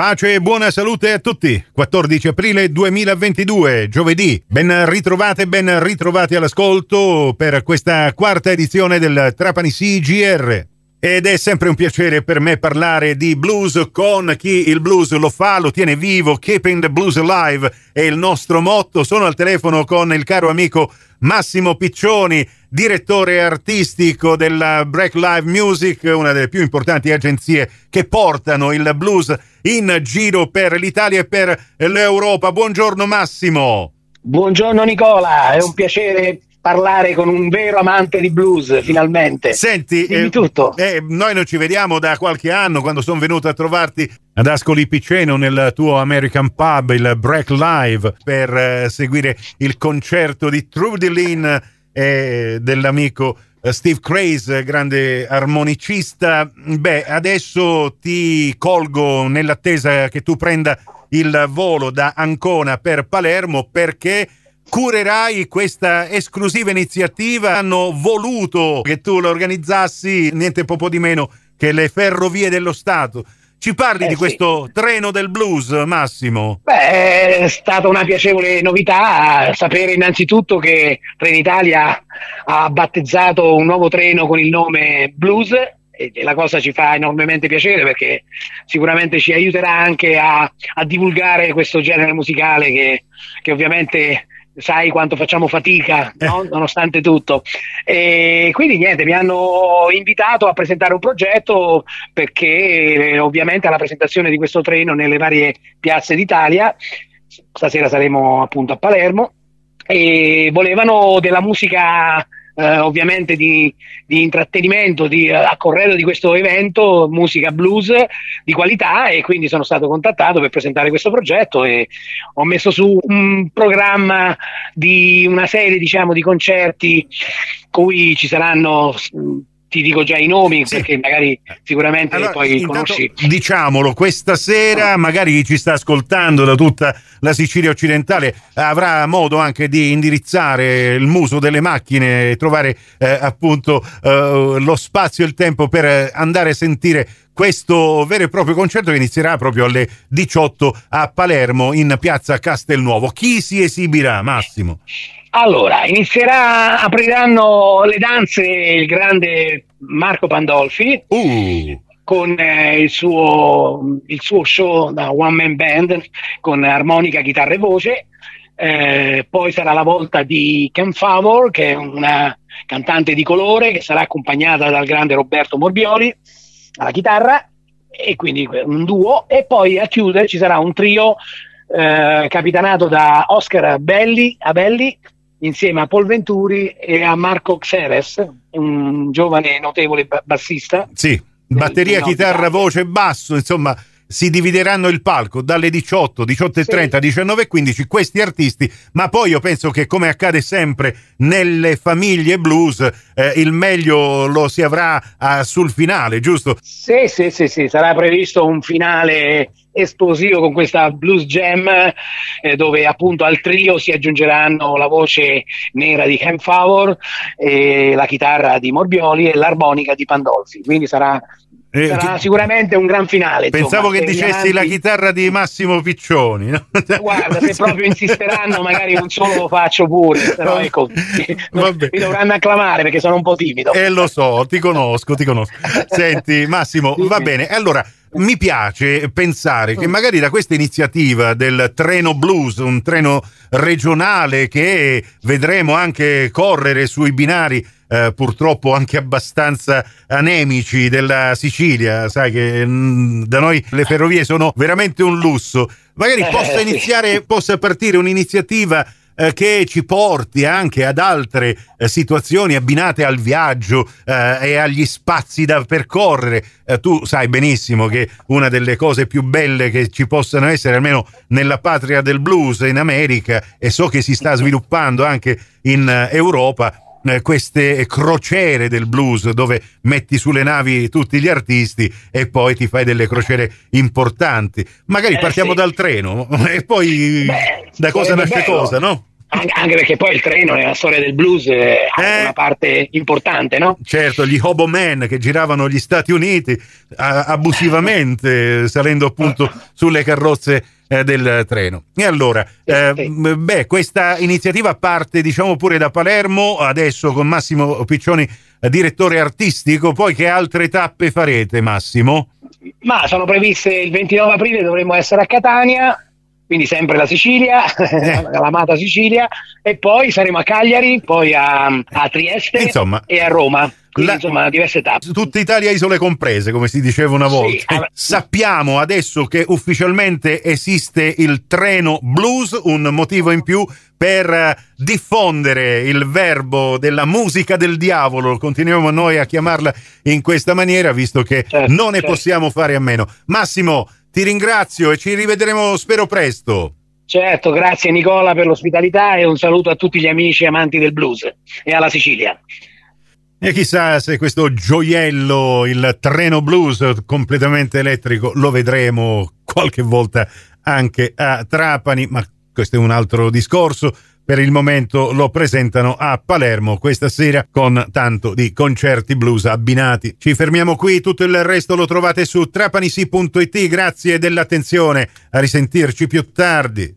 Pace e buona salute a tutti. 14 aprile 2022, giovedì. Ben ritrovate, ben ritrovati all'ascolto per questa quarta edizione del Trapani CGR. Ed è sempre un piacere per me parlare di blues con chi il blues lo fa, lo tiene vivo. Keeping the Blues Alive è il nostro motto. Sono al telefono con il caro amico Massimo Piccioni, direttore artistico della Break Live Music, una delle più importanti agenzie che portano il blues in giro per l'Italia e per l'Europa. Buongiorno Massimo. Buongiorno Nicola, è un piacere parlare con un vero amante di blues finalmente. Senti, eh, tutto. Eh, noi non ci vediamo da qualche anno quando sono venuto a trovarti ad Ascoli Piceno nel tuo American Pub, il Break Live, per eh, seguire il concerto di Trudy Lynn e dell'amico eh, Steve Craze, grande armonicista. Beh, adesso ti colgo nell'attesa che tu prenda il volo da Ancona per Palermo perché curerai questa esclusiva iniziativa. Hanno voluto che tu la organizzassi, niente poco di meno che le ferrovie dello Stato. Ci parli eh, di questo sì. treno del blues, Massimo? Beh, è stata una piacevole novità sapere innanzitutto che Trenitalia ha battezzato un nuovo treno con il nome Blues e la cosa ci fa enormemente piacere perché sicuramente ci aiuterà anche a, a divulgare questo genere musicale che, che ovviamente sai quanto facciamo fatica, no? Eh. nonostante tutto. E quindi niente, mi hanno invitato a presentare un progetto perché eh, ovviamente alla presentazione di questo treno nelle varie piazze d'Italia, stasera saremo appunto a Palermo, e volevano della musica eh, ovviamente di, di intrattenimento di, a corredo di questo evento, musica blues di qualità e quindi sono stato contattato per presentare questo progetto e ho messo su un programma di una serie diciamo, di concerti cui ci saranno ti dico già i nomi sì. perché magari sicuramente allora, poi conosci. Diciamolo, questa sera magari chi ci sta ascoltando da tutta la Sicilia occidentale avrà modo anche di indirizzare il muso delle macchine e trovare eh, appunto eh, lo spazio e il tempo per andare a sentire questo vero e proprio concerto che inizierà proprio alle 18 a Palermo in piazza Castelnuovo. Chi si esibirà, Massimo? Allora, inizierà, apriranno le danze il grande Marco Pandolfi. Uh con eh, il, suo, il, suo, show da one man band con armonica, chitarra e voce. Eh, poi sarà la volta di Ken Favor, che è una cantante di colore, che sarà accompagnata dal grande Roberto Morbioli alla chitarra, e quindi un duo. E poi a chiudere ci sarà un trio eh, capitanato da Oscar Belli, Abelli, insieme a Paul Venturi e a Marco Xeres, un giovane notevole bassista. Sì, batteria, chitarra, voce, basso, insomma si divideranno il palco dalle 18, 18.30, sì. 19 e 15 questi artisti, ma poi io penso che come accade sempre nelle famiglie blues, eh, il meglio lo si avrà eh, sul finale, giusto? Sì, sì, sì, sì, sarà previsto un finale esplosivo con questa blues jam eh, dove appunto al trio si aggiungeranno la voce nera di Ken Favor, la chitarra di Morbioli e l'armonica di Pandolfi, quindi sarà eh, Sarà che... sicuramente un gran finale. Pensavo insomma, che dicessi avanti... la chitarra di Massimo Piccioni. No? Guarda, se proprio insisteranno, magari un solo lo faccio pure. Però ecco, mi dovranno acclamare perché sono un po' timido. Eh, lo so, ti conosco, ti conosco. Senti, Massimo, sì, va sì. bene. Allora, mi piace pensare che magari da questa iniziativa del treno blues, un treno regionale che vedremo anche correre sui binari eh, purtroppo anche abbastanza anemici della Sicilia, sai che mh, mm, da noi le ferrovie sono veramente un lusso. Magari eh, possa iniziare, possa partire un'iniziativa eh, che ci porti anche ad altre eh, situazioni abbinate al viaggio eh, e agli spazi da percorrere. Eh, tu sai benissimo che una delle cose più belle che ci possano essere, almeno nella patria del blues in America, e so che si sta sviluppando anche in Europa, queste crociere del blues dove metti sulle navi tutti gli artisti e poi ti fai delle crociere importanti. Magari eh, partiamo sì. dal treno e poi Beh, da cosa nasce cosa, no? Anche perché poi il treno nella storia del blues eh, ha una parte importante, no? Certo, gli Hoboman che giravano gli Stati Uniti abusivamente salendo appunto sulle carrozze eh, del treno. E allora, eh, beh, questa iniziativa parte diciamo pure da Palermo, adesso con Massimo Piccioni, eh, direttore artistico, poi che altre tappe farete Massimo? Ma sono previste il 29 aprile, dovremmo essere a Catania, quindi sempre la Sicilia, eh. l'amata Sicilia, e poi saremo a Cagliari, poi a, a Trieste Insomma, e a Roma. Quindi, la, insomma, diverse tappe. Tutta Italia isole comprese, come si diceva una volta. Sì, allora, Sappiamo adesso che ufficialmente esiste il treno blues, un motivo in più per diffondere il verbo della musica del diavolo, continuiamo noi a chiamarla in questa maniera, visto che certo, non ne certo. possiamo fare a meno. Massimo, ti ringrazio e ci rivedremo spero presto. Certo, grazie Nicola per l'ospitalità e un saluto a tutti gli amici amanti del blues e alla Sicilia. E chissà se questo gioiello, il treno blues completamente elettrico, lo vedremo qualche volta anche a Trapani, ma questo è un altro discorso. Per il momento lo presentano a Palermo questa sera con tanto di concerti blues abbinati. Ci fermiamo qui, tutto il resto lo trovate su trapanisi.it. Grazie dell'attenzione, a risentirci più tardi.